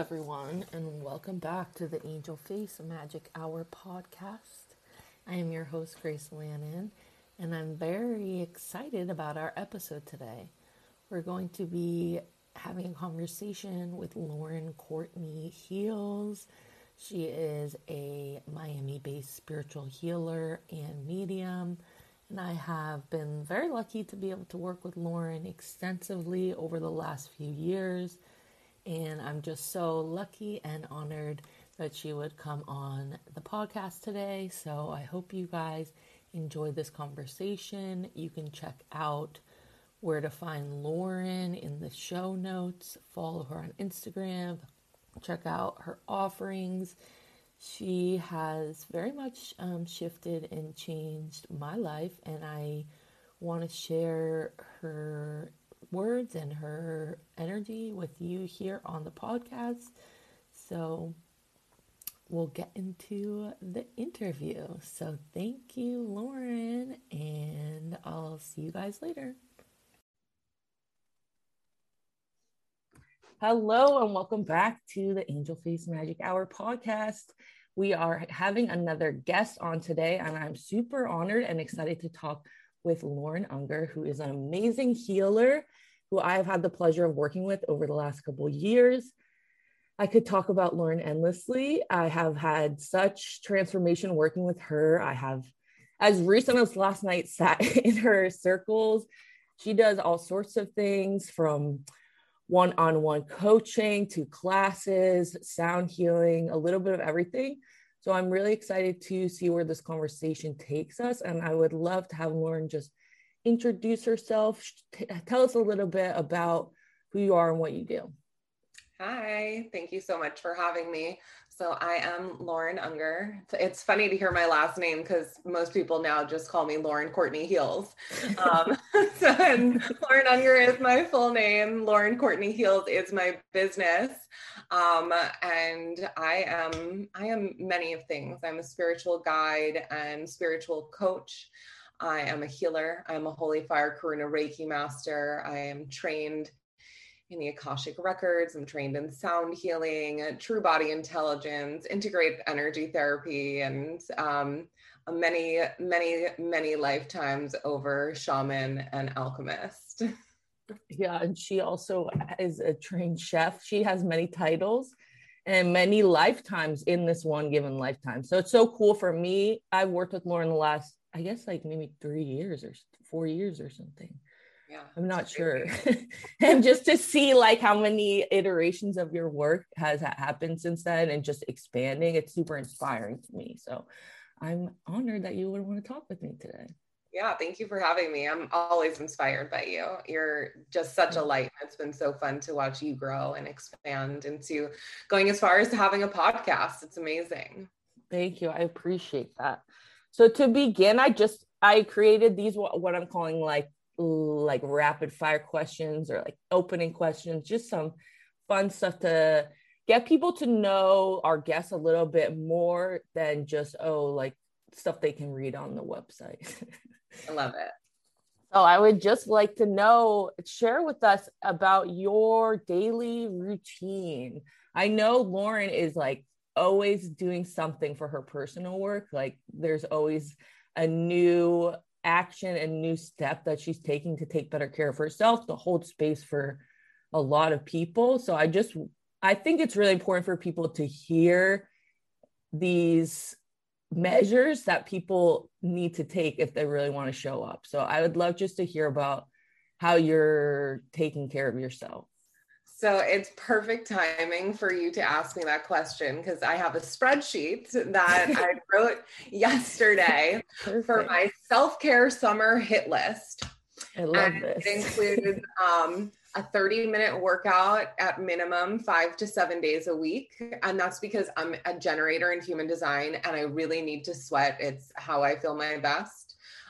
everyone, and welcome back to the Angel Face Magic Hour podcast. I am your host, Grace Lannon, and I'm very excited about our episode today. We're going to be having a conversation with Lauren Courtney Heals. She is a Miami based spiritual healer and medium. And I have been very lucky to be able to work with Lauren extensively over the last few years and I'm just so lucky and honored that she would come on the podcast today. So I hope you guys enjoy this conversation. You can check out where to find Lauren in the show notes, follow her on Instagram, check out her offerings. She has very much um, shifted and changed my life, and I want to share her words and her energy with you here on the podcast. So we'll get into the interview. So thank you, Lauren, and I'll see you guys later. Hello, and welcome back to the Angel Face Magic Hour podcast. We are having another guest on today, and I'm super honored and excited to talk with Lauren Unger, who is an amazing healer who I have had the pleasure of working with over the last couple years. I could talk about Lauren endlessly. I have had such transformation working with her. I have, as recent as last night, sat in her circles. She does all sorts of things from one on one coaching to classes, sound healing, a little bit of everything. So I'm really excited to see where this conversation takes us. And I would love to have Lauren just introduce herself, t- tell us a little bit about who you are and what you do. Hi, thank you so much for having me. So I am Lauren Unger. It's funny to hear my last name because most people now just call me Lauren Courtney Heals. Um, so Lauren Unger is my full name. Lauren Courtney Heals is my business, um, and I am I am many of things. I'm a spiritual guide and spiritual coach. I am a healer. I'm a Holy Fire Karuna Reiki master. I am trained in the Akashic Records. I'm trained in sound healing, true body intelligence, integrated energy therapy, and um, many, many, many lifetimes over shaman and alchemist. Yeah, and she also is a trained chef. She has many titles and many lifetimes in this one given lifetime. So it's so cool for me. I've worked with Lauren the last I guess like maybe three years or four years or something. Yeah, I'm not sure. and just to see like how many iterations of your work has happened since then and just expanding, it's super inspiring to me. So I'm honored that you would want to talk with me today. Yeah, thank you for having me. I'm always inspired by you. You're just such a light. It's been so fun to watch you grow and expand into going as far as having a podcast. It's amazing. Thank you. I appreciate that. So to begin, I just I created these what I'm calling like like rapid fire questions or like opening questions, just some fun stuff to get people to know our guests a little bit more than just oh like stuff they can read on the website. I love it. So I would just like to know, share with us about your daily routine. I know Lauren is like always doing something for her personal work. Like there's always a new action and new step that she's taking to take better care of herself, to hold space for a lot of people. So I just, I think it's really important for people to hear these measures that people need to take if they really want to show up. So I would love just to hear about how you're taking care of yourself. So it's perfect timing for you to ask me that question because I have a spreadsheet that I wrote yesterday perfect. for my self care summer hit list. I love and this. It includes um, a 30 minute workout at minimum five to seven days a week. And that's because I'm a generator in human design and I really need to sweat. It's how I feel my best.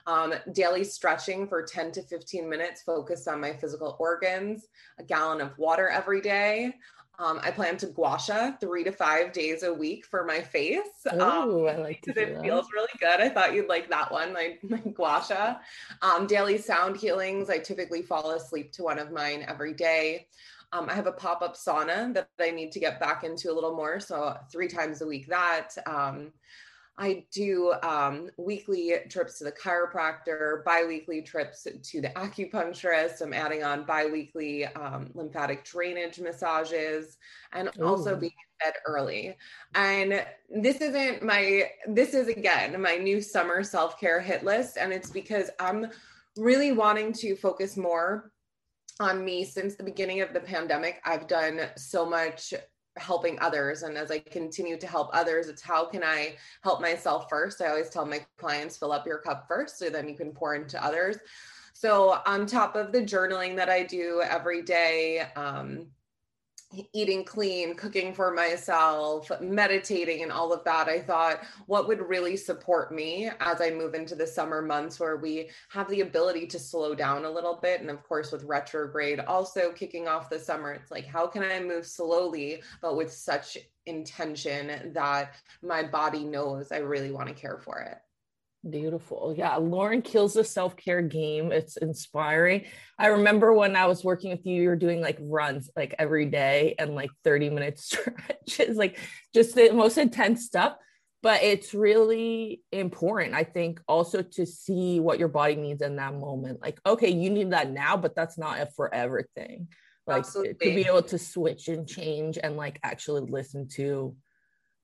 Um, daily stretching for 10 to 15 minutes, focused on my physical organs, a gallon of water every day. Um, I plan to gua sha three to five days a week for my face. Oh, um, I like to It feels really good. I thought you'd like that one, my, my gua sha. Um, daily sound healings. I typically fall asleep to one of mine every day. Um, I have a pop up sauna that I need to get back into a little more. So, three times a week, that. Um, I do um, weekly trips to the chiropractor, biweekly trips to the acupuncturist. I'm adding on biweekly um, lymphatic drainage massages and Ooh. also being in bed early. And this isn't my, this is again my new summer self care hit list. And it's because I'm really wanting to focus more on me since the beginning of the pandemic. I've done so much helping others and as i continue to help others it's how can i help myself first? I always tell my clients fill up your cup first so then you can pour into others. So on top of the journaling that i do every day um, eating clean, cooking for myself, meditating, and all of that, I thought what would really support me as I move into the summer months where we have the ability to slow down a little bit. And of course, with retrograde also kicking off the summer, it's like, how can I move slowly, but with such intention that my body knows I really want to care for it? Beautiful. Yeah, Lauren kills the self care game. It's inspiring. I remember when I was working with you, you were doing like runs like every day and like 30 minute stretches, like just the most intense stuff. But it's really important, I think, also to see what your body needs in that moment. Like, okay, you need that now, but that's not a forever thing. Like, Absolutely. to be able to switch and change and like actually listen to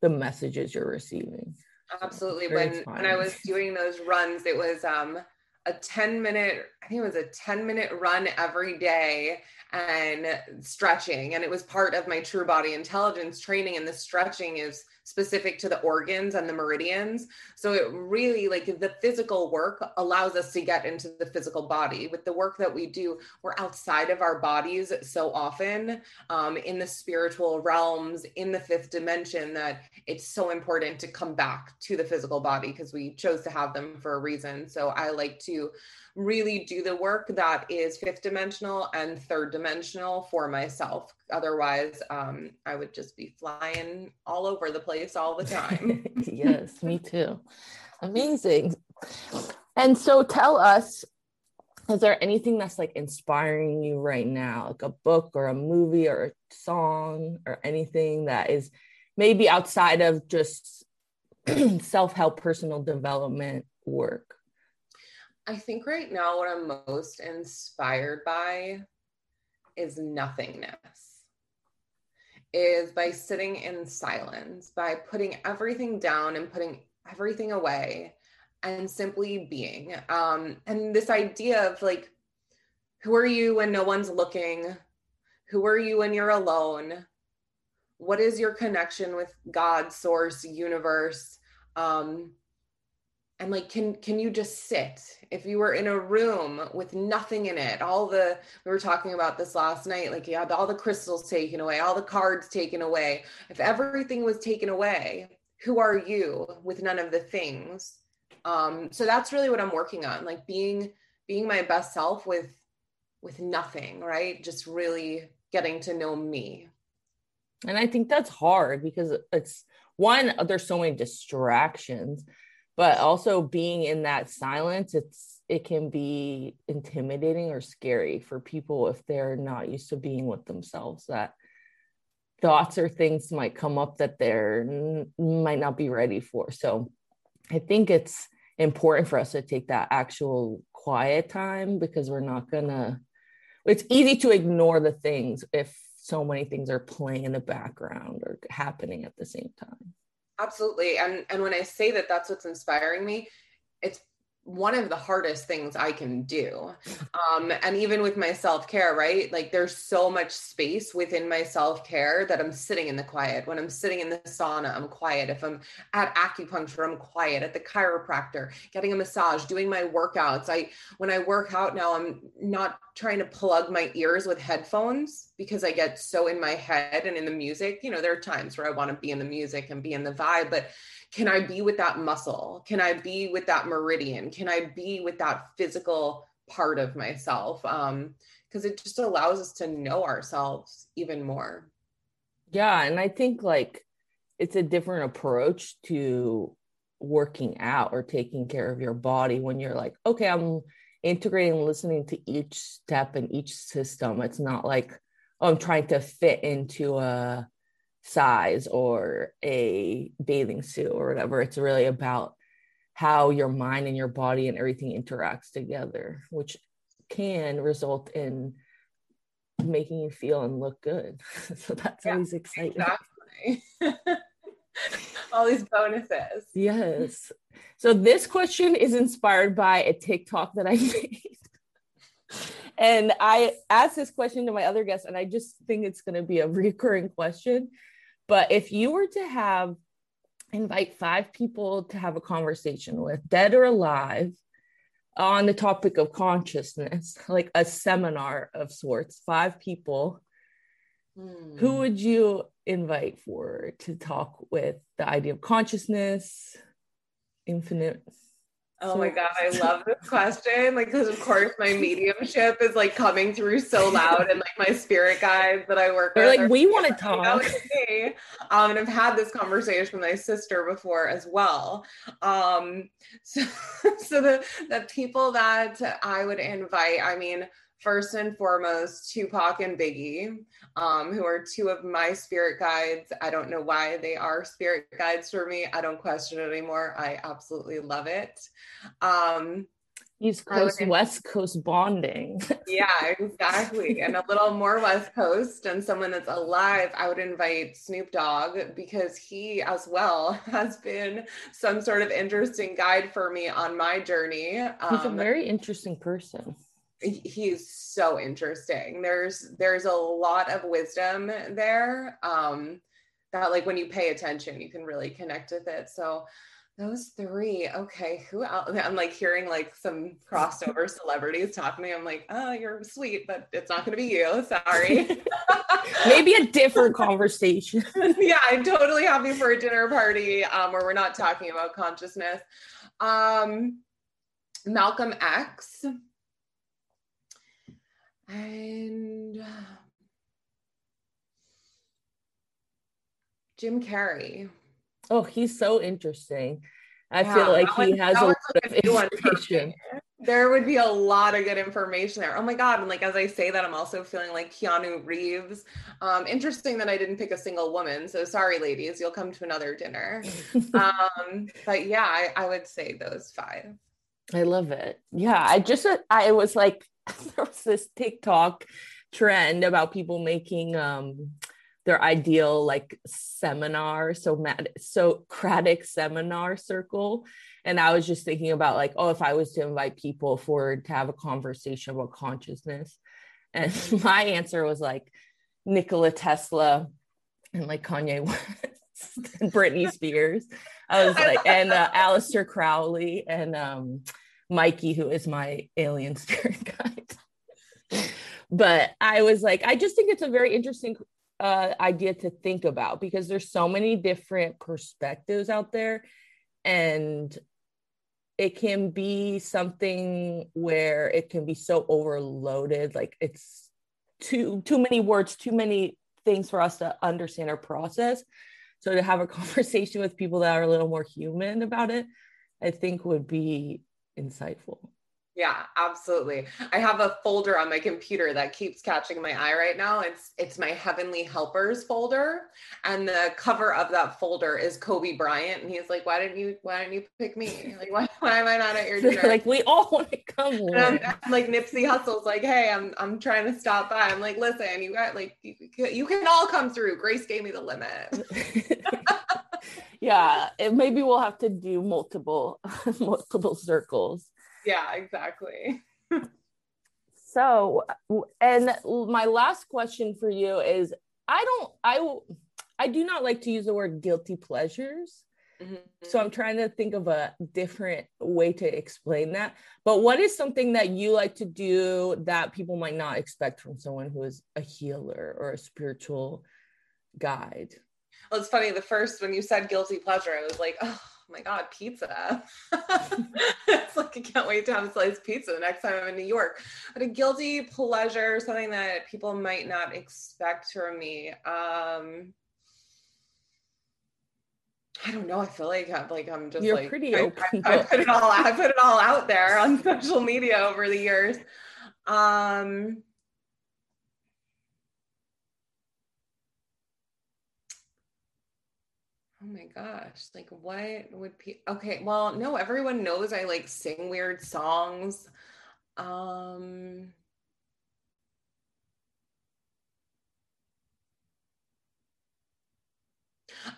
the messages you're receiving. Absolutely. When when I was doing those runs, it was um a 10 minute, I think it was a 10 minute run every day and stretching. And it was part of my true body intelligence training. And the stretching is specific to the organs and the meridians. So it really like the physical work allows us to get into the physical body. With the work that we do, we're outside of our bodies so often um, in the spiritual realms, in the fifth dimension, that it's so important to come back to the physical body because we chose to have them for a reason. So I like to really do the work that is fifth dimensional and third dimensional for myself. Otherwise, um, I would just be flying all over the place all the time. yes, me too. Amazing. And so tell us, is there anything that's like inspiring you right now, like a book or a movie or a song or anything that is maybe outside of just self help, personal development work? I think right now what I'm most inspired by is nothingness. Is by sitting in silence, by putting everything down and putting everything away and simply being. Um, and this idea of like, who are you when no one's looking? Who are you when you're alone? What is your connection with God, source, universe? Um, and like can can you just sit? If you were in a room with nothing in it all the we were talking about this last night like you had all the crystals taken away all the cards taken away. If everything was taken away who are you with none of the things? Um so that's really what i'm working on like being being my best self with with nothing right? Just really getting to know me. And i think that's hard because it's one there's so many distractions but also being in that silence it's it can be intimidating or scary for people if they're not used to being with themselves that thoughts or things might come up that they're might not be ready for. So i think it's important for us to take that actual quiet time because we're not gonna it's easy to ignore the things if so many things are playing in the background or happening at the same time Absolutely. And and when I say that that's what's inspiring me, one of the hardest things I can do. Um, and even with my self care, right? Like there's so much space within my self care that I'm sitting in the quiet. When I'm sitting in the sauna, I'm quiet. If I'm at acupuncture, I'm quiet. At the chiropractor, getting a massage, doing my workouts. I, when I work out now, I'm not trying to plug my ears with headphones because I get so in my head and in the music. You know, there are times where I want to be in the music and be in the vibe, but can I be with that muscle? Can I be with that meridian? Can I be with that physical part of myself? Um, because it just allows us to know ourselves even more. Yeah. And I think like it's a different approach to working out or taking care of your body when you're like, okay, I'm integrating listening to each step and each system. It's not like oh, I'm trying to fit into a size or a bathing suit or whatever. It's really about how your mind and your body and everything interacts together, which can result in making you feel and look good. so that's yeah, always exciting. Exactly. All these bonuses. Yes. So this question is inspired by a TikTok that I made. and I asked this question to my other guests, and I just think it's going to be a recurring question. But if you were to have invite five people to have a conversation with, dead or alive, on the topic of consciousness, like a seminar of sorts, five people, mm. who would you invite for to talk with the idea of consciousness, infinite Oh my god, I love this question. Like, because of course my mediumship is like coming through so loud, and like my spirit guides that I work They're with, like, we want to talk. Um, and I've had this conversation with my sister before as well. Um, so, so the the people that I would invite, I mean, first and foremost, Tupac and Biggie, um, who are two of my spirit guides. I don't know why they are spirit guides for me. I don't question it anymore. I absolutely love it. Um, East Coast, would, West Coast bonding. yeah, exactly. and a little more West Coast and someone that's alive, I would invite Snoop Dogg because he as well has been some sort of interesting guide for me on my journey. He's um, a very interesting person he's so interesting. There's there's a lot of wisdom there um that like when you pay attention you can really connect with it. So those three okay who else i'm like hearing like some crossover celebrities talking to me i'm like oh you're sweet but it's not going to be you sorry. Maybe a different conversation. Yeah i'm totally happy for a dinner party um, where we're not talking about consciousness. Um malcolm x and Jim Carrey. Oh, he's so interesting. I yeah, feel like he has a lot of information. There would be a lot of good information there. Oh my god! And like as I say that, I'm also feeling like Keanu Reeves. Um, interesting that I didn't pick a single woman. So sorry, ladies, you'll come to another dinner. um, but yeah, I, I would say those five. I love it. Yeah, I just I was like there was this TikTok trend about people making um their ideal like seminar so mad socratic seminar circle. And i was just thinking about like oh if i was to invite people for to have a conversation about consciousness. And my answer was like nikola tesla and like kanye west and britney spears. I was like and uh, Aleister crowley and um mikey who is my alien spirit guide. But I was like, I just think it's a very interesting uh, idea to think about because there's so many different perspectives out there, and it can be something where it can be so overloaded, like it's too too many words, too many things for us to understand or process. So to have a conversation with people that are a little more human about it, I think would be insightful. Yeah, absolutely. I have a folder on my computer that keeps catching my eye right now. It's it's my Heavenly Helpers folder, and the cover of that folder is Kobe Bryant, and he's like, "Why didn't you? Why didn't you pick me? Like, why, why am I not at your dinner?" like, we all want to come. I'm, I'm like Nipsey Hussle's like, "Hey, I'm I'm trying to stop by." I'm like, "Listen, you got like you, you can all come through. Grace gave me the limit." yeah, it, maybe we'll have to do multiple multiple circles yeah, exactly. so, and my last question for you is I don't, I, I do not like to use the word guilty pleasures. Mm-hmm. So I'm trying to think of a different way to explain that. But what is something that you like to do that people might not expect from someone who is a healer or a spiritual guide? Well, it's funny. The first when you said guilty pleasure, I was like, oh my god, pizza. it's like I can't wait to have a slice of pizza the next time I'm in New York. But a guilty pleasure, something that people might not expect from me. Um I don't know. I feel like I'm like I'm just You're like pretty. I, I, I, put it all I put it all out there on social media over the years. Um Oh my gosh. Like what would be okay, well, no, everyone knows I like sing weird songs. Um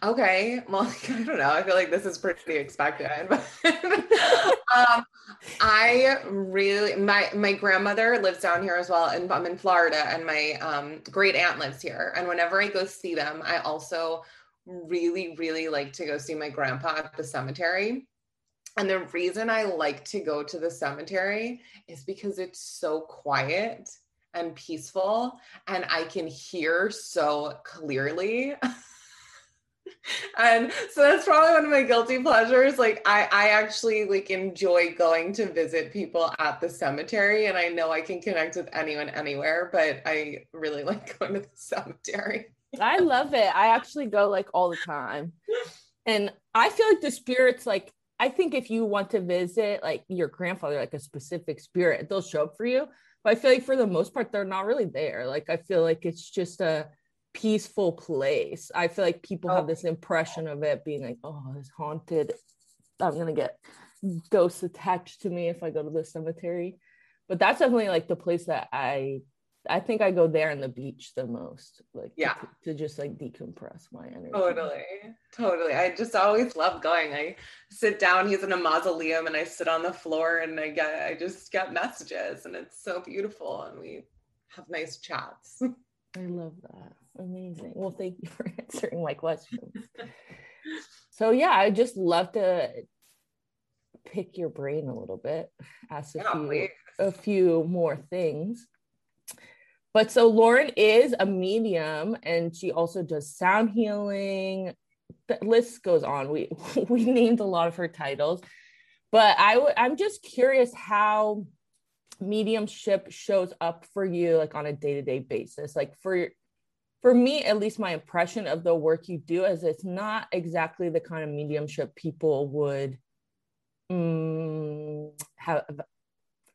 Okay. Well, I don't know. I feel like this is pretty expected. um, I really my my grandmother lives down here as well, and I'm in Florida, and my um, great aunt lives here. And whenever I go see them, I also really, really like to go see my grandpa at the cemetery. And the reason I like to go to the cemetery is because it's so quiet and peaceful, and I can hear so clearly. and so that's probably one of my guilty pleasures like i i actually like enjoy going to visit people at the cemetery and i know i can connect with anyone anywhere but i really like going to the cemetery i love it i actually go like all the time and i feel like the spirits like i think if you want to visit like your grandfather like a specific spirit they'll show up for you but i feel like for the most part they're not really there like i feel like it's just a peaceful place. I feel like people oh. have this impression of it being like, oh, it's haunted. I'm gonna get ghosts attached to me if I go to the cemetery. But that's definitely like the place that I I think I go there in the beach the most, like yeah, to, to, just like decompress my energy. Totally, totally. I just always love going. I sit down. He's in a mausoleum, and I sit on the floor, and I get I just get messages, and it's so beautiful, and we have nice chats. I love that. Amazing. Well, thank you for answering my questions. so yeah, I just love to pick your brain a little bit, ask a few please. a few more things. But so Lauren is a medium and she also does sound healing. The list goes on. We we named a lot of her titles. But I w- I'm just curious how mediumship shows up for you like on a day-to-day basis like for for me at least my impression of the work you do is it's not exactly the kind of mediumship people would um, have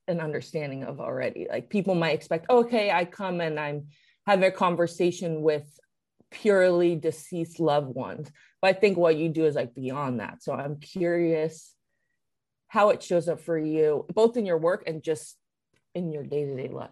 an understanding of already. Like people might expect oh, okay i come and i'm having a conversation with purely deceased loved ones. But i think what you do is like beyond that. So i'm curious how it shows up for you both in your work and just in your day-to-day life.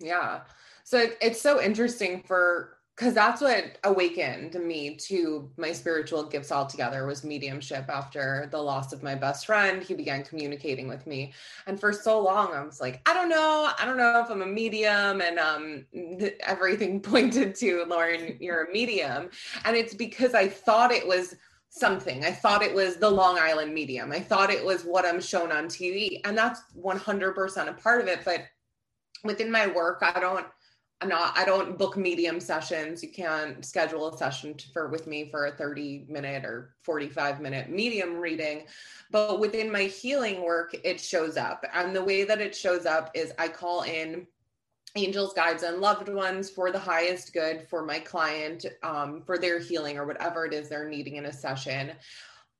Yeah. So it's so interesting for because that's what awakened me to my spiritual gifts altogether was mediumship after the loss of my best friend. He began communicating with me. And for so long i was like i don't know. I don't know if i'm a medium. And um th- everything pointed to lauren you're a medium. And it's because i thought it was something. I thought it was the long island medium. I thought it was what i'm shown on tv and that's 100% a part of it. But within my work i don't I'm not, I don't book medium sessions. You can't schedule a session for with me for a 30 minute or 45 minute medium reading. But within my healing work, it shows up. And the way that it shows up is I call in angels, guides, and loved ones for the highest good for my client, um, for their healing or whatever it is they're needing in a session.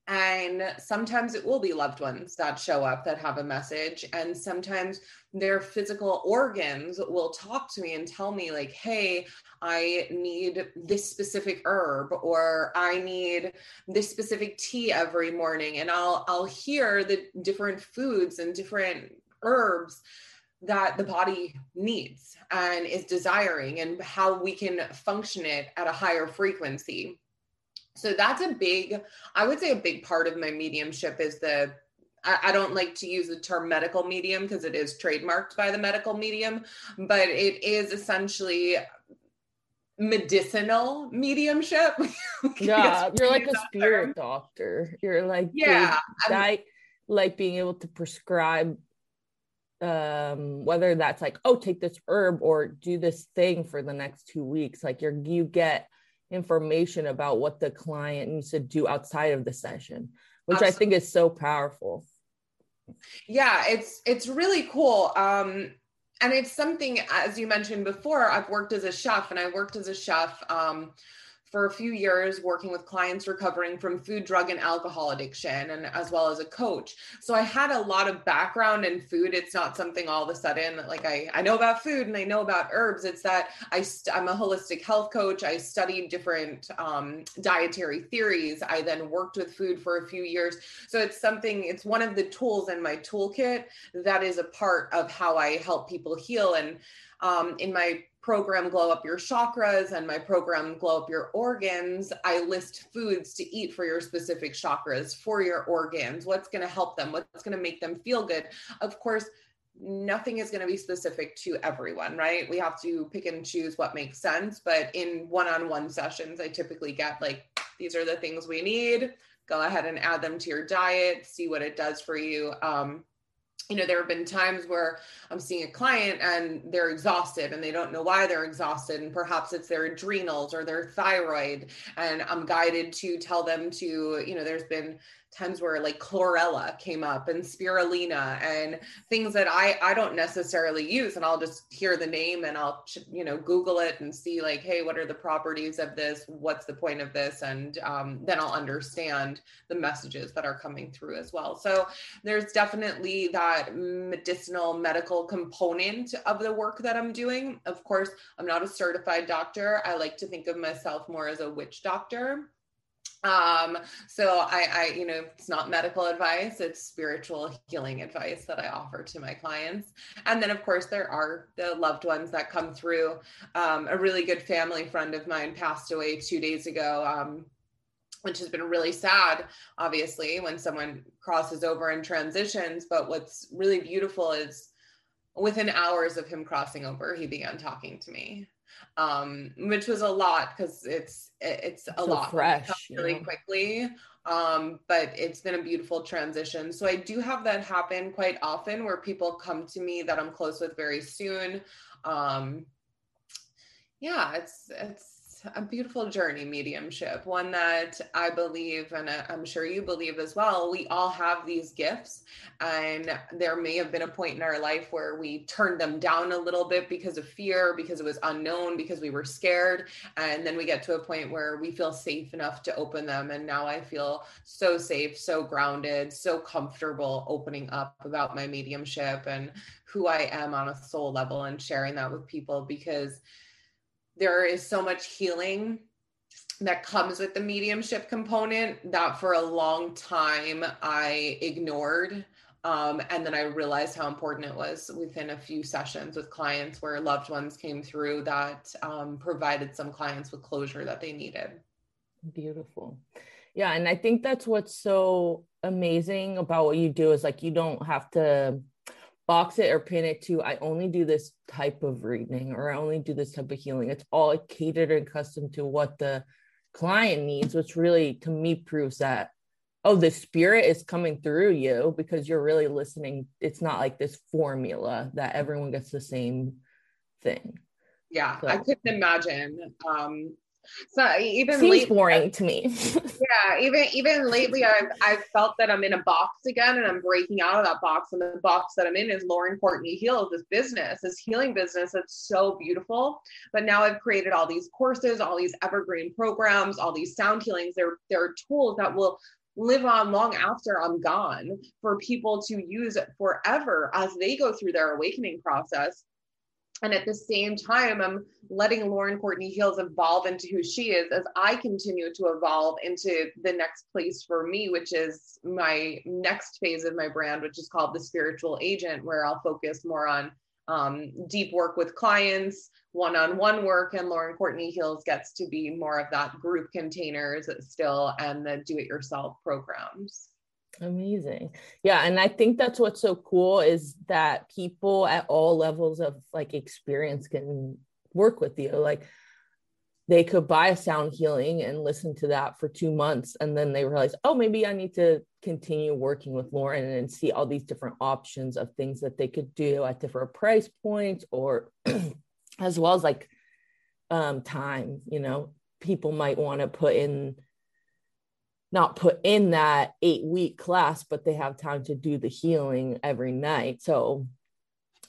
And sometimes it will be loved ones that show up that have a message. And sometimes their physical organs will talk to me and tell me, like, hey, I need this specific herb, or I need this specific tea every morning. And I'll I'll hear the different foods and different herbs that the body needs and is desiring and how we can function it at a higher frequency so that's a big i would say a big part of my mediumship is the I, I don't like to use the term medical medium because it is trademarked by the medical medium but it is essentially medicinal mediumship. Yeah you're like a spirit doctor. You're like yeah like, like being able to prescribe um whether that's like oh take this herb or do this thing for the next two weeks like you're you get information about what the client needs to do outside of the session which Absolutely. i think is so powerful yeah it's it's really cool um and it's something as you mentioned before i've worked as a chef and i worked as a chef um for a few years working with clients recovering from food, drug, and alcohol addiction, and as well as a coach. So I had a lot of background in food. It's not something all of a sudden like I, I know about food and I know about herbs. It's that I st- I'm a holistic health coach. I studied different um, dietary theories. I then worked with food for a few years. So it's something, it's one of the tools in my toolkit that is a part of how I help people heal. And um, in my program glow up your chakras and my program glow up your organs i list foods to eat for your specific chakras for your organs. What's going to help them? What's going to make them feel good? Of course nothing is going to be specific to everyone right? We have to pick and choose what makes sense but in one-on-one sessions i typically get like these are the things we need. Go ahead and add them to your diet see what it does for you. Um, you know, there have been times where I'm seeing a client and they're exhausted and they don't know why they're exhausted. And perhaps it's their adrenals or their thyroid. And I'm guided to tell them to, you know, there's been times where like chlorella came up and spirulina and things that I I don't necessarily use and I'll just hear the name and I'll you know Google it and see like hey what are the properties of this? What's the point of this? And um, then I'll understand the messages that are coming through as well. So there's definitely that medicinal medical component of the work that I'm doing. Of course I'm not a certified doctor. I like to think of myself more as a witch doctor um, so I, I, you know, it's not medical advice, it's spiritual healing advice that I offer to my clients. And then of course there are the loved ones that come through. Um, a really good family friend of mine passed away two days ago. Um, which has been really sad, obviously, when someone crosses over and transitions. But what's really beautiful is within hours of him crossing over, he began talking to me um, which was a lot because it's it's a so lot fresh really know? quickly. Um, but it's been a beautiful transition. So I do have that happen quite often where people come to me that I'm close with very soon. Um, yeah, it's it's a beautiful journey, mediumship, one that I believe, and uh, I'm sure you believe as well, we all have these gifts. And there may have been a point in our life where we turned them down a little bit because of fear, because it was unknown, because we were scared. And then we get to a point where we feel safe enough to open them. And now I feel so safe, so grounded, so comfortable opening up about my mediumship and who I am on a soul level and sharing that with people because there is so much healing that comes with the mediumship component that for a long time I ignored. Um, and then I realized how important it was within a few sessions with clients where loved ones came through that um, provided some clients with closure that they needed. Beautiful. Yeah. And I think that's what's so amazing about what you do is like you don't have to box it or pin it to I only do this type of reading or I only do this type of healing. It's all catered and custom to what the client needs, which really to me proves that oh, the spirit is coming through you because you're really listening. It's not like this formula that everyone gets the same thing. Yeah, so. I couldn't imagine um, so even seems lately, boring uh, to me. yeah, even even lately, I've I've felt that I'm in a box again, and I'm breaking out of that box. And the box that I'm in is Lauren Courtney Heals, this business, this healing business that's so beautiful. But now I've created all these courses, all these evergreen programs, all these sound healings. They're they're tools that will live on long after I'm gone for people to use forever as they go through their awakening process and at the same time, I'm letting Lauren Courtney Heals evolve into who she is as I continue to evolve into the next place for me, which is my next phase of my brand, which is called the spiritual agent, where I'll focus more on um, deep work with clients, one on one work. And Lauren Courtney Heals gets to be more of that group containers still and the do it yourself programs. Amazing. Yeah. And I think that's what's so cool is that people at all levels of like experience can work with you. Like they could buy a sound healing and listen to that for two months. And then they realize, oh, maybe I need to continue working with Lauren and see all these different options of things that they could do at different price points or as well as like um, time, you know, people might want to put in not put in that eight week class, but they have time to do the healing every night. So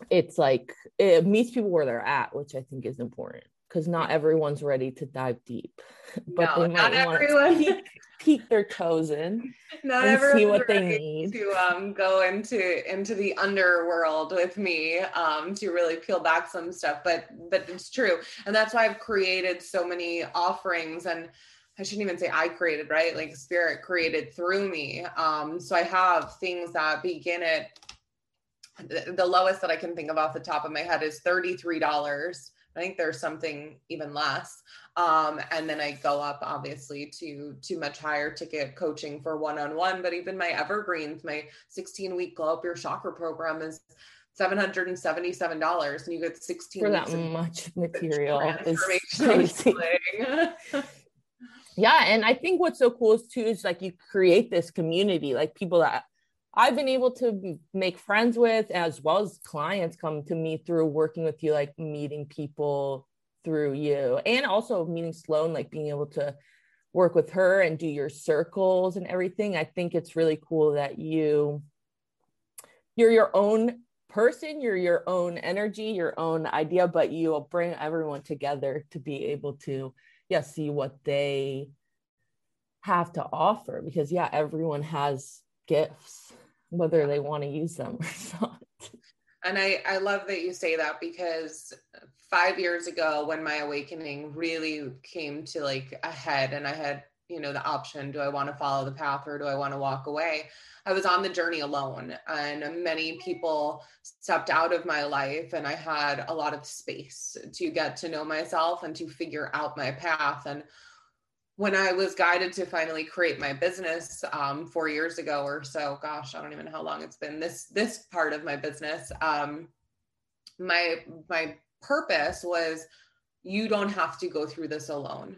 it's like it meets people where they're at, which I think is important because not everyone's ready to dive deep. But no, they might not everyone. Peek, peek, their toes in not and see what they need to um, go into into the underworld with me um, to really peel back some stuff. But but it's true, and that's why I've created so many offerings and. I shouldn't even say I created, right? Like spirit created through me. Um, so I have things that begin at the, the lowest that I can think of off the top of my head is $33 I think there's something even less. Um, and then I go up obviously to to much higher ticket coaching for one-on-one. But even my evergreens, my 16 week glow up your chakra program is $777 and you get 16 for that much material is crazy. yeah. And I think what's so cool is too is like you create this community, like people that I've been able to make friends with, as well as clients come to me through working with you, like meeting people through you, and also meeting Sloan, like being able to work with her and do your circles and everything. I think it's really cool that you you're your own person, you're your own energy, your own idea, but you bring everyone together to be able to yeah see what they have to offer because yeah everyone has gifts whether they want to use them or not. And I, I love that you say that because five years ago, when my awakening really came to like a head, and I had, you know, the option do I want to follow the path or do I want to walk away? I was on the journey alone, and many people stepped out of my life, and I had a lot of space to get to know myself and to figure out my path. And when I was guided to finally create my business um, four years ago or so, gosh, I don't even know how long it's been. This this part of my business, um, my my purpose was you don't have to go through this alone.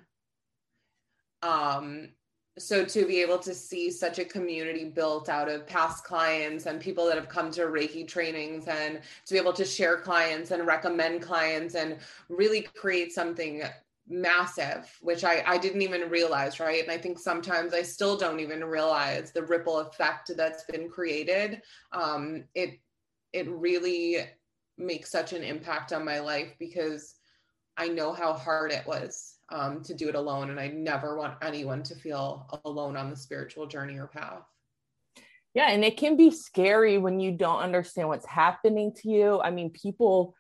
Um, so to be able to see such a community built out of past clients and people that have come to Reiki trainings and to be able to share clients and recommend clients and really create something massive which I, I didn't even realize right? And i think sometimes i still don't even realize the ripple effect that's been created. Um, it it really makes such an impact on my life because i know how hard it was um, to do it alone and i never want anyone to feel alone on the spiritual journey or path. Yeah and it can be scary when you don't understand what's happening to you. I mean people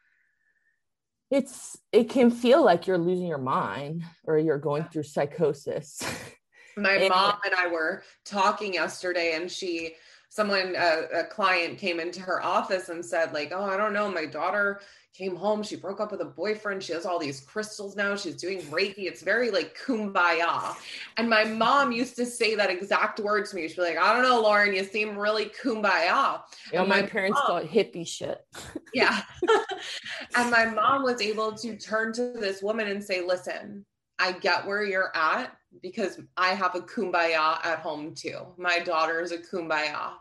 it's it can feel like you're losing your mind or you're going through psychosis. My and, mom and i were talking yesterday and she someone a, a client came into her office and said like oh i don't know my daughter came home. She broke up with a boyfriend. She has all these crystals now. She's doing Reiki. It's very like kumbaya. And my mom used to say that exact words to me. She'd be like, I don't know, Lauren, you seem really kumbaya. Yeah, my, my, parents mom, call hippie shit. yeah. and my mom was able to turn to this woman and say, listen, I get where you're at because I have a kumbaya at home too. My daughter is a kumbaya.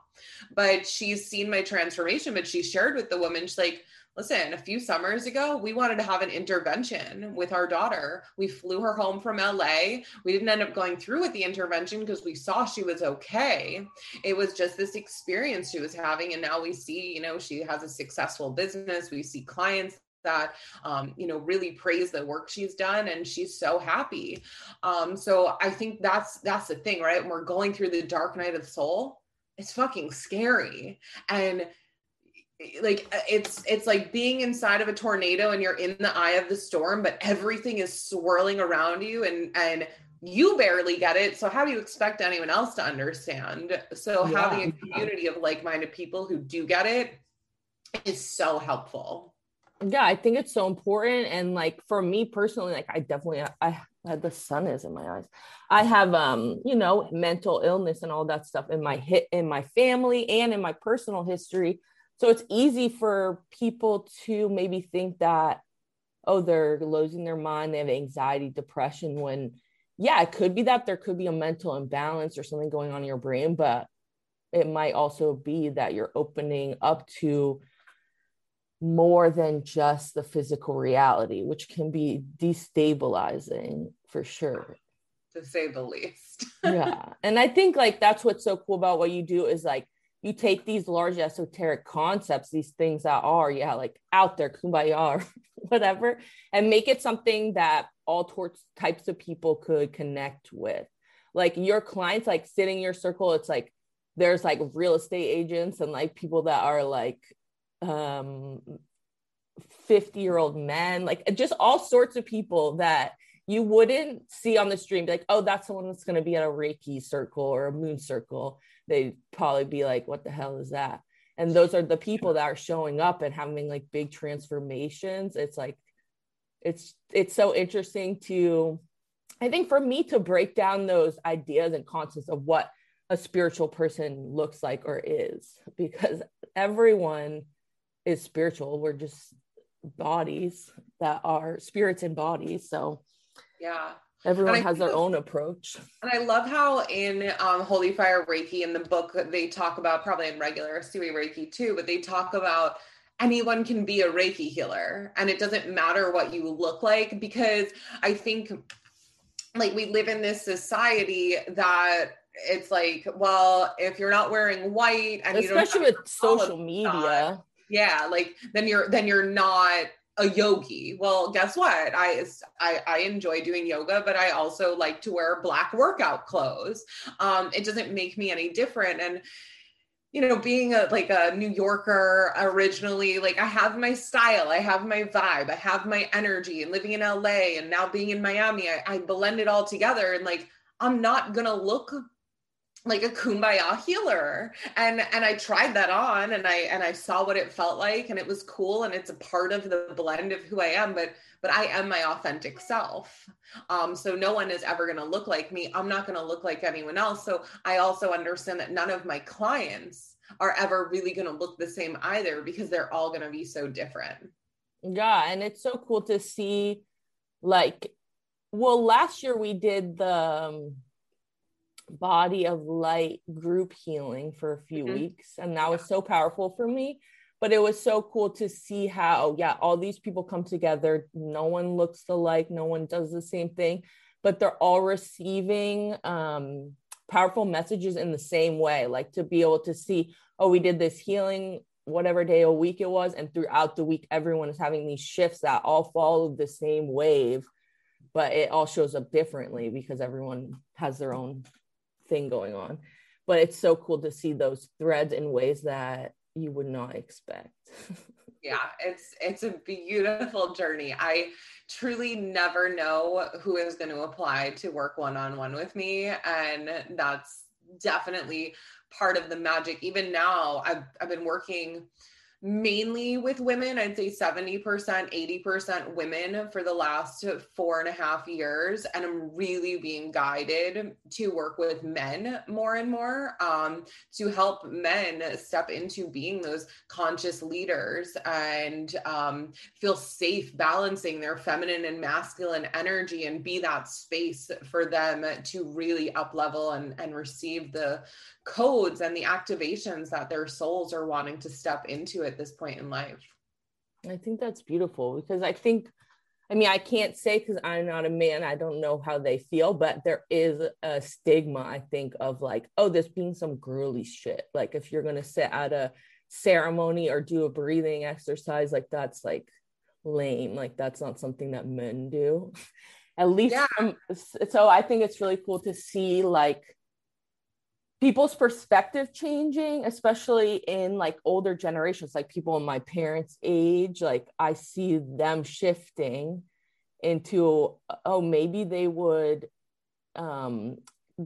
But she's seen my transformation, but she shared with the woman, she's like, listen, a few summers ago, we wanted to have an intervention with our daughter. We flew her home from LA. We didn't end up going through with the intervention because we saw she was okay. It was just this experience she was having. And now we see, you know, she has a successful business. We see clients that um, you know really praise the work she's done and she's so happy um, so i think that's that's the thing right when we're going through the dark night of soul it's fucking scary and like uh, it's it's like being inside of a tornado and you're in the eye of the storm but everything is swirling around you and and you barely get it. So how do you expect anyone else to understand? So yeah. having a community of like-minded people who do get it is so helpful. Yeah i think it's so important. And like for me personally like i definitely i had the sun is in my eyes. I have um you know mental illness and all that stuff in my hit in my family and in my personal history so it's easy for people to maybe think that, oh, they're losing their mind, they have anxiety, depression, when, yeah, it could be that there could be a mental imbalance or something going on in your brain, but it might also be that you're opening up to more than just the physical reality, which can be destabilizing for sure. To say the least. yeah. And I think like that's what's so cool about what you do is like you take these large esoteric concepts, these things that are, yeah, like out there, kumbaya, or whatever, and make it something that all torts types of people could connect with. Like your clients, like sitting in your circle, it's like there's like real estate agents and like people that are like um 50 year old men, like just all sorts of people that you wouldn't see on the stream, like, oh, that's someone that's going to be at a Reiki circle or a moon circle. They'd probably be like, what the hell is that? And those are the people that are showing up and having like big transformations. It's like, it's it's so interesting to i think for me to break down those ideas and concepts of what a spiritual person looks like or is because everyone is spiritual. We're just bodies that are spirits and bodies. So yeah everyone has their own approach. and i love how in um, holy fire reiki in the book they talk about probably in regular Usui reiki too but they talk about anyone can be a reiki healer and it doesn't matter what you look like because i think like we live in this society that it's like well if you're not wearing white and especially with social media. yeah like then you're then you're not a yogi. Well, guess what? I, I I enjoy doing yoga, but I also like to wear black workout clothes. Um, it doesn't make me any different. And you know, being a like a New Yorker originally, like I have my style, I have my vibe, I have my energy, and living in LA and now being in Miami, I, I blend it all together. And like I'm not gonna look like a kumbaya healer. And and i tried that on and i and i saw what it felt like and it was cool and it's a part of the blend of who i am but but i am my authentic self. Um so no one is ever going to look like me. I'm not going to look like anyone else. So i also understand that none of my clients are ever really going to look the same either because they're all going to be so different. Yeah and it's so cool to see like well last year we did the um, body of light group healing for a few mm-hmm. weeks and that was so powerful for me but it was so cool to see how yeah all these people come together no one looks alike no one does the same thing but they're all receiving um powerful messages in the same way like to be able to see oh we did this healing whatever day a week it was and throughout the week everyone is having these shifts that all follow the same wave but it all shows up differently because everyone has their own thing going on. But it's so cool to see those threads in ways that you would not expect. Yeah it's it's a beautiful journey. I truly never know who is going to apply to work one-on-one with me and that's definitely part of the magic. Even now i've, I've been working mainly with women. I'd say 70%, 80% women for the last four and a half years. And I'm really being guided to work with men more and more um, to help men step into being those conscious leaders and um, feel safe balancing their feminine and masculine energy and be that space for them to really up level and, and receive the codes and the activations that their souls are wanting to step into at this point in life. I think that's beautiful because I think, I mean, I can't say because I'm not a man, I don't know how they feel, but there is a stigma, I think, of like, oh, this being some girly shit. Like, if you're going to sit at a ceremony or do a breathing exercise, like, that's like lame. Like, that's not something that men do. at least, yeah. from, so I think it's really cool to see like, people's perspective changing especially in like older generations like people in my parents age like i see them shifting into oh maybe they would um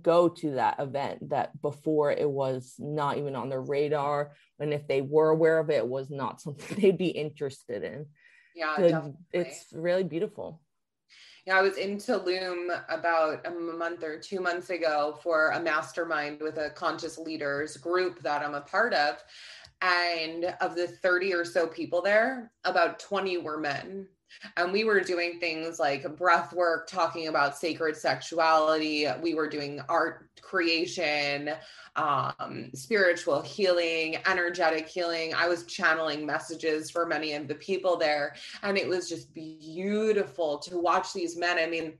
go to that event that before it was not even on their radar and if they were aware of it, it was not something they'd be interested in yeah definitely. it's really beautiful I was in Tulum about a month or two months ago for a mastermind with a conscious leaders group that I'm a part of. And of the 30 or so people there, about 20 were men. And we were doing things like breath work, talking about sacred sexuality. We were doing art creation, um, spiritual healing, energetic healing. I was channeling messages for many of the people there. And it was just beautiful to watch these men. I mean,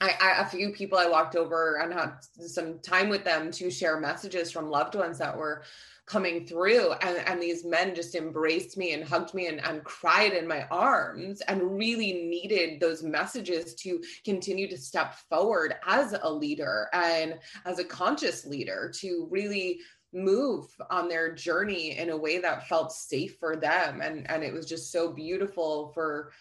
I, I, a few people I walked over and had some time with them to share messages from loved ones that were coming through and, and these men just embraced me and hugged me and, and cried in my arms and really needed those messages to continue to step forward as a leader and as a conscious leader to really move on their journey in a way that felt safe for them. And and it was just so beautiful for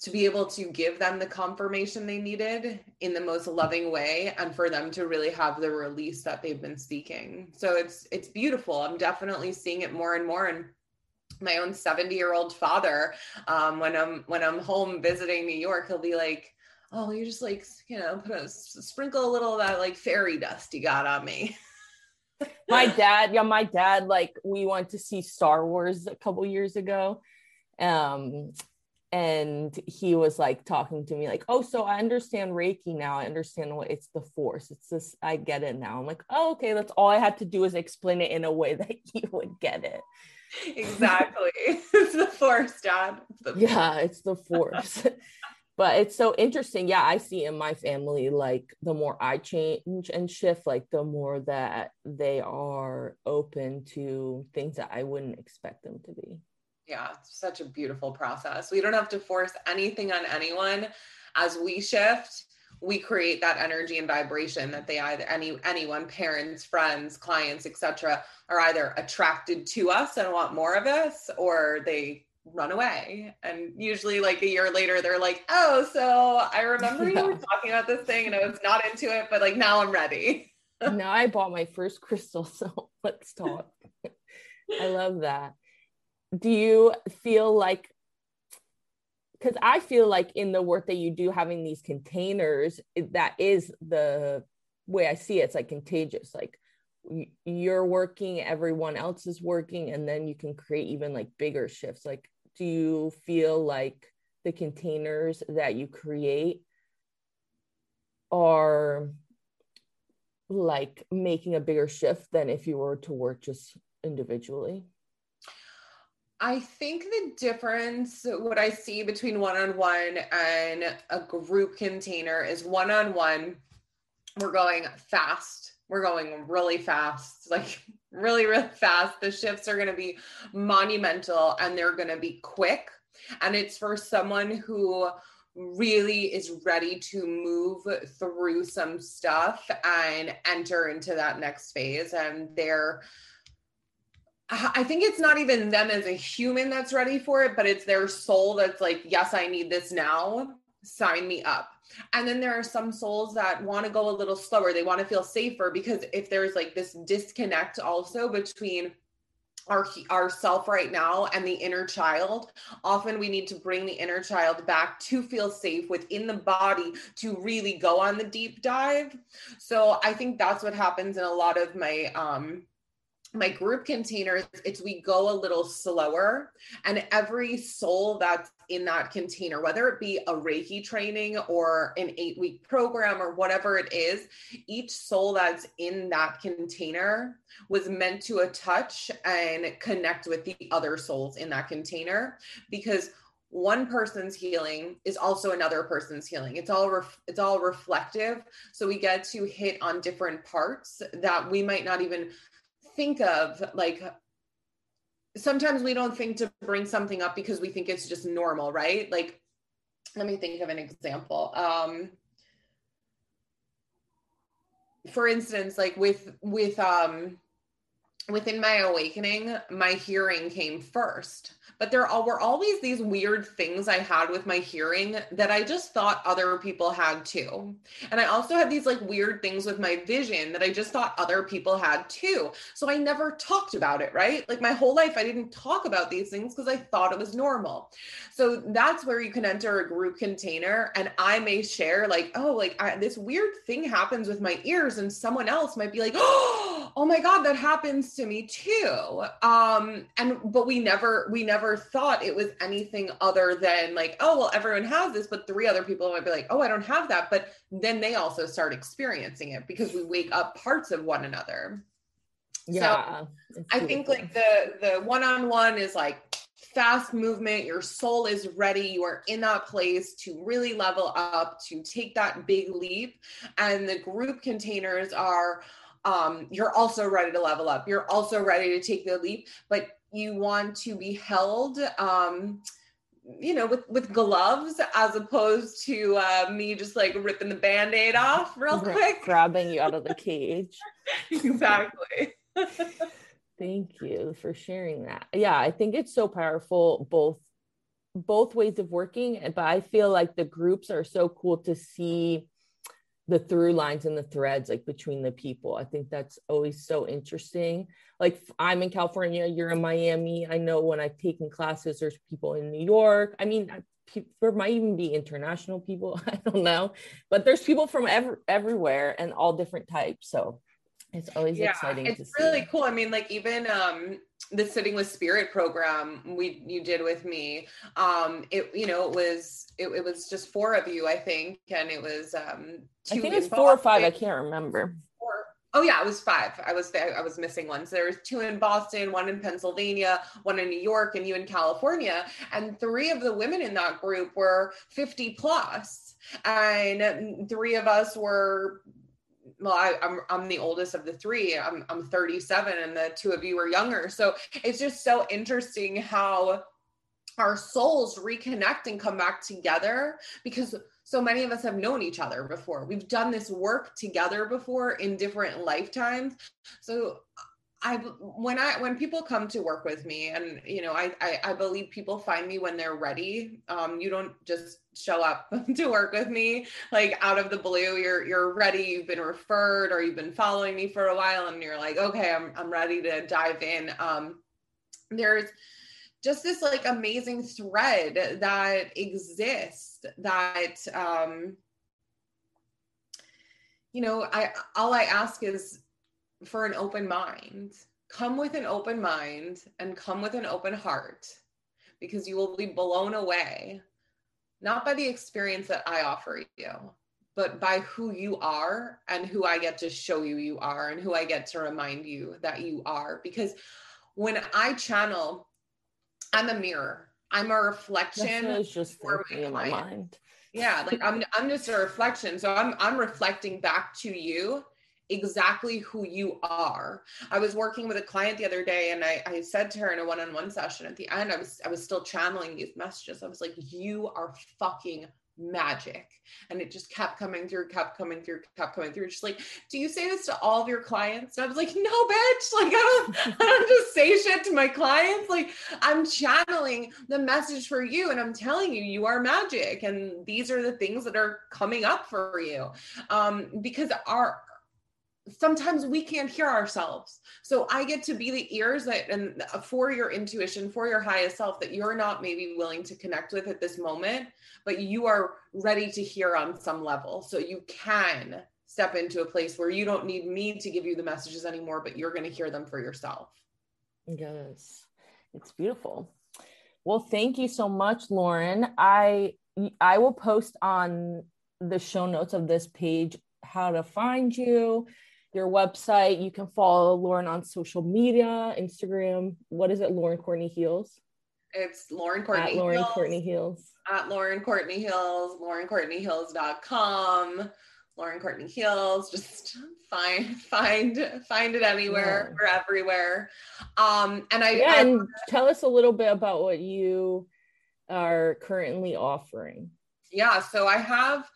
to be able to give them the confirmation they needed in the most loving way and for them to really have the release that they've been seeking. So it's it's beautiful. I'm definitely seeing it more and more. And my own 70 year old father um, when i'm when i'm home visiting new york he'll be like oh you just like you know put a sprinkle a little of that like fairy dust you got on me. My dad yeah my dad like we went to see star wars a couple years ago. Um and he was like talking to me like oh so i understand reiki now. I understand what it's the force. It's this i get it now. I'm like oh okay. That's all i had to do is explain it in a way that you would get it. Exactly. It's the force dad it's the yeah it's the force. But it's so interesting. Yeah i see in my family like the more i change and shift like the more that they are open to things that i wouldn't expect them to be yeah, it's such a beautiful process. We don't have to force anything on anyone. As we shift, we create that energy and vibration that they either any anyone, parents, friends, clients, etc., are either attracted to us and want more of us, or they run away. And usually, like a year later, they're like, "Oh, so I remember you were talking about this thing, and I was not into it, but like now I'm ready." now I bought my first crystal, so let's talk. I love that do you feel like because I feel like in the work that you do, having these containers, that is the way I see it. It's like contagious. Like you're working, everyone else is working, and then you can create even like bigger shifts. Like, do you feel like the containers that you create are like making a bigger shift than if you were to work just individually? I think the difference, what I see between one on one and a group container is one on one, we're going fast. We're going really fast, like really, really fast. The shifts are going to be monumental and they're going to be quick. And it's for someone who really is ready to move through some stuff and enter into that next phase. And they're, I think it's not even them as a human that's ready for it, but it's their soul that's like, yes, I need this now. Sign me up. And then there are some souls that want to go a little slower. They want to feel safer because if there's like this disconnect also between our our self right now and the inner child often we need to bring the inner child back to feel safe within the body to really go on the deep dive so i think that's what happens in a lot of my um my group containers it's we go a little slower and every soul that's in that container whether it be a reiki training or an 8 week program or whatever it is each soul that's in that container was meant to a touch and connect with the other souls in that container because one person's healing is also another person's healing. It's all ref- it's all reflective. So we get to hit on different parts that we might not even think of like sometimes we don't think to bring something up because we think it's just normal, right? Like, let me think of an example. Um, for instance, like with with um within my awakening, my hearing came first but there were always these weird things I had with my hearing that I just thought other people had too. And I also had these like weird things with my vision that I just thought other people had too. So I never talked about it, right? Like my whole life, I didn't talk about these things because I thought it was normal. So that's where you can enter a group container and I may share, like, oh, like I, this weird thing happens with my ears, and someone else might be like, oh my God, that happens to me too. Um, and but we never, we never never thought it was anything other than like, oh, well, everyone has this, but three other people might be like, oh, I don't have that. But then they also start experiencing it because we wake up parts of one another. Yeah. So I think like the the one-on-one is like fast movement your soul is ready you are in that place to really level up to take that big leap and the group containers are um, you're also ready to level up. You're also ready to take the leap, but you want to be held um, you know with with gloves as opposed to uh, me just like ripping the band-aid off real quick. grabbing you out of the cage. Exactly. Thank you for sharing that. Yeah i think it's so powerful both both ways of working but i feel like the groups are so cool to see the through lines and the threads like between the people. I think that's always so interesting. Like i'm in california you're in miami. I know when i've taken classes there's people in new york. I mean there might even be international people i don't know. But there's people from every, everywhere and all different types. So it's always exciting. yeah, exciting it's really cool. I mean like even um the sitting with spirit program we you did with me um it you know it was it, it was just four of you i think and it was um i think it's four or five i can't remember four. Oh yeah, it was five. I was I was missing one. So there was two in Boston, one in Pennsylvania, one in New York, and you in California. And three of the women in that group were 50 plus, and three of us were well, I, am I'm, I'm the oldest of the three. I'm I'm 37, and the two of you are younger. So it's just so interesting how our souls reconnect and come back together because so many of us have known each other before. We've done this work together before in different lifetimes. So I when I when people come to work with me, and you know, I I, I believe people find me when they're ready. Um, you don't just show up to work with me like out of the blue. You're you're ready. You've been referred, or you've been following me for a while, and you're like, okay, I'm I'm ready to dive in. Um, there's just this like amazing thread that exists that um you know i all i ask is for an open mind. Come with an open mind and come with an open heart because you will be blown away, not by the experience that I offer you, but by who you are and who I get to show you you are and who I get to remind you that you are. Because when I channel, I'm a mirror. I'm a reflection. That's just for my my mind. Yeah, like I'm I'm just a reflection. So I'm I'm reflecting back to you exactly who you are. I was working with a client the other day and I, I said to her in a one-on-one session at the end, I was I was still channeling these messages. I was like, you are fucking magic. And it just kept coming through, kept coming through, kept coming through. Just like, do you say this to all of your clients? And I was like, no, bitch. Like, I don't, I don't just say shit to my clients. Like, I'm channeling the message for you and I'm telling you, you are magic. And these are the things that are coming up for you. Um, because our sometimes we can't hear ourselves. So I get to be the ears that and for your intuition, for your highest self that you're not maybe willing to connect with at this moment, but you are ready to hear on some level. So you can step into a place where you don't need me to give you the messages anymore, but you're going to hear them for yourself. Yes. It's beautiful. Well, thank you so much, Lauren. I I will post on the show notes of this page how to find you your website. You can follow Lauren on social media, Instagram. What is it? Lauren Courtney Heals. It's Lauren Courtney at Lauren Heals, Courtney Heals. At Lauren Courtney Heals, laurencourtneyheals.com. Lauren Courtney Heals. Just find find find it anywhere. Yeah. We're everywhere. Um and I yeah, I, and tell us a little bit about what you are currently offering. Yeah, so I have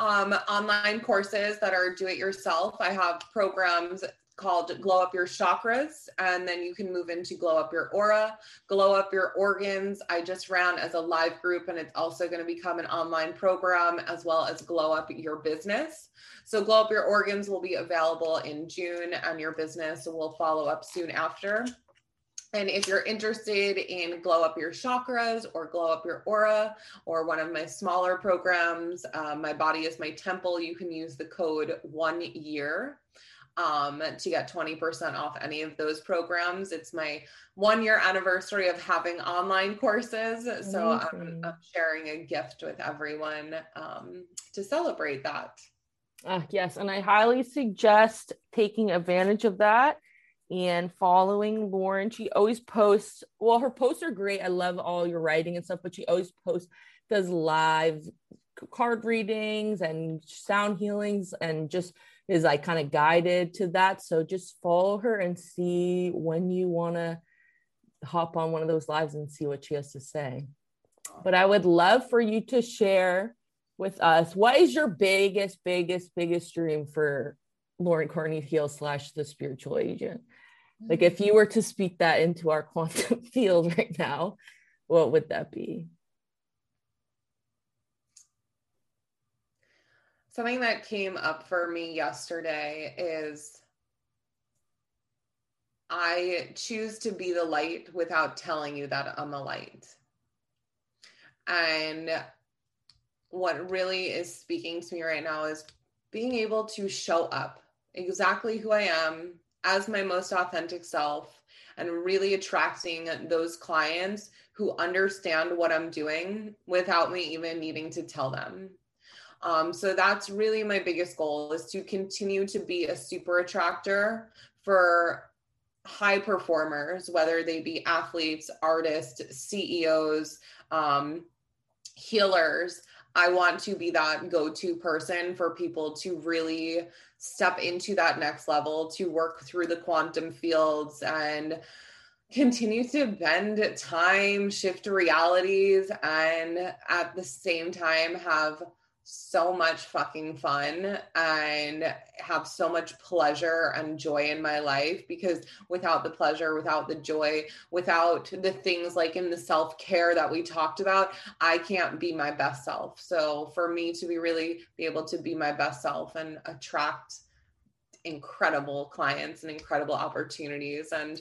um, online courses that are do it yourself. I have programs called Glow Up Your Chakras, and then you can move into Glow Up Your Aura, Glow Up Your Organs. I just ran as a live group, and it's also going to become an online program as well as Glow Up Your Business. So, Glow Up Your Organs will be available in June, and your business will follow up soon after. And if you're interested in Glow Up Your Chakras or Glow Up Your Aura or one of my smaller programs, um, My Body is My Temple, you can use the code one year um, to get 20% off any of those programs. It's my one year anniversary of having online courses. So I'm, I'm, sharing a gift with everyone um, to celebrate that. Uh, yes. And I highly suggest taking advantage of that and following Lauren. She always posts, well, her posts are great. I love all your writing and stuff, but she always posts, does live card readings and sound healings and just is like kind of guided to that. So just follow her and see when you want to hop on one of those lives and see what she has to say. But I would love for you to share with us what is your biggest, biggest, biggest dream for Lauren Courtney Heal slash the spiritual agent? Like if you were to speak that into our quantum field right now, what would that be? Something that came up for me yesterday is I choose to be the light without telling you that I'm a light. And what really is speaking to me right now is being able to show up exactly who I am as my most authentic self and really attracting those clients who understand what I'm doing without me even needing to tell them. Um, so that's really my biggest goal is to continue to be a super attractor for high performers, whether they be athletes, artists, CEOs, um, healers. I want to be that go to person for people to really step into that next level, to work through the quantum fields and continue to bend time, shift realities, and at the same time have so much fucking fun and have so much pleasure and joy in my life because without the pleasure, without the joy, without the things like in the self care that we talked about, I can't be my best self. So for me to be really be able to be my best self and attract incredible clients and incredible opportunities and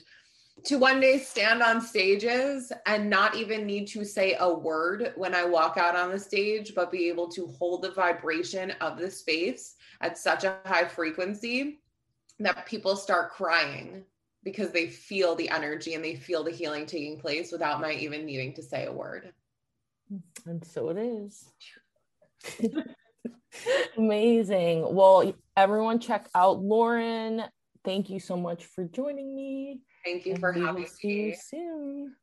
to one day stand on stages and not even need to say a word when I walk out on the stage, but be able to hold the vibration of the space at such a high frequency that people start crying because they feel the energy and they feel the healing taking place without my even needing to say a word. And so it is. Amazing. Well, everyone check out Lauren. Thank you so much for joining me. Thank you and for having me. See you soon.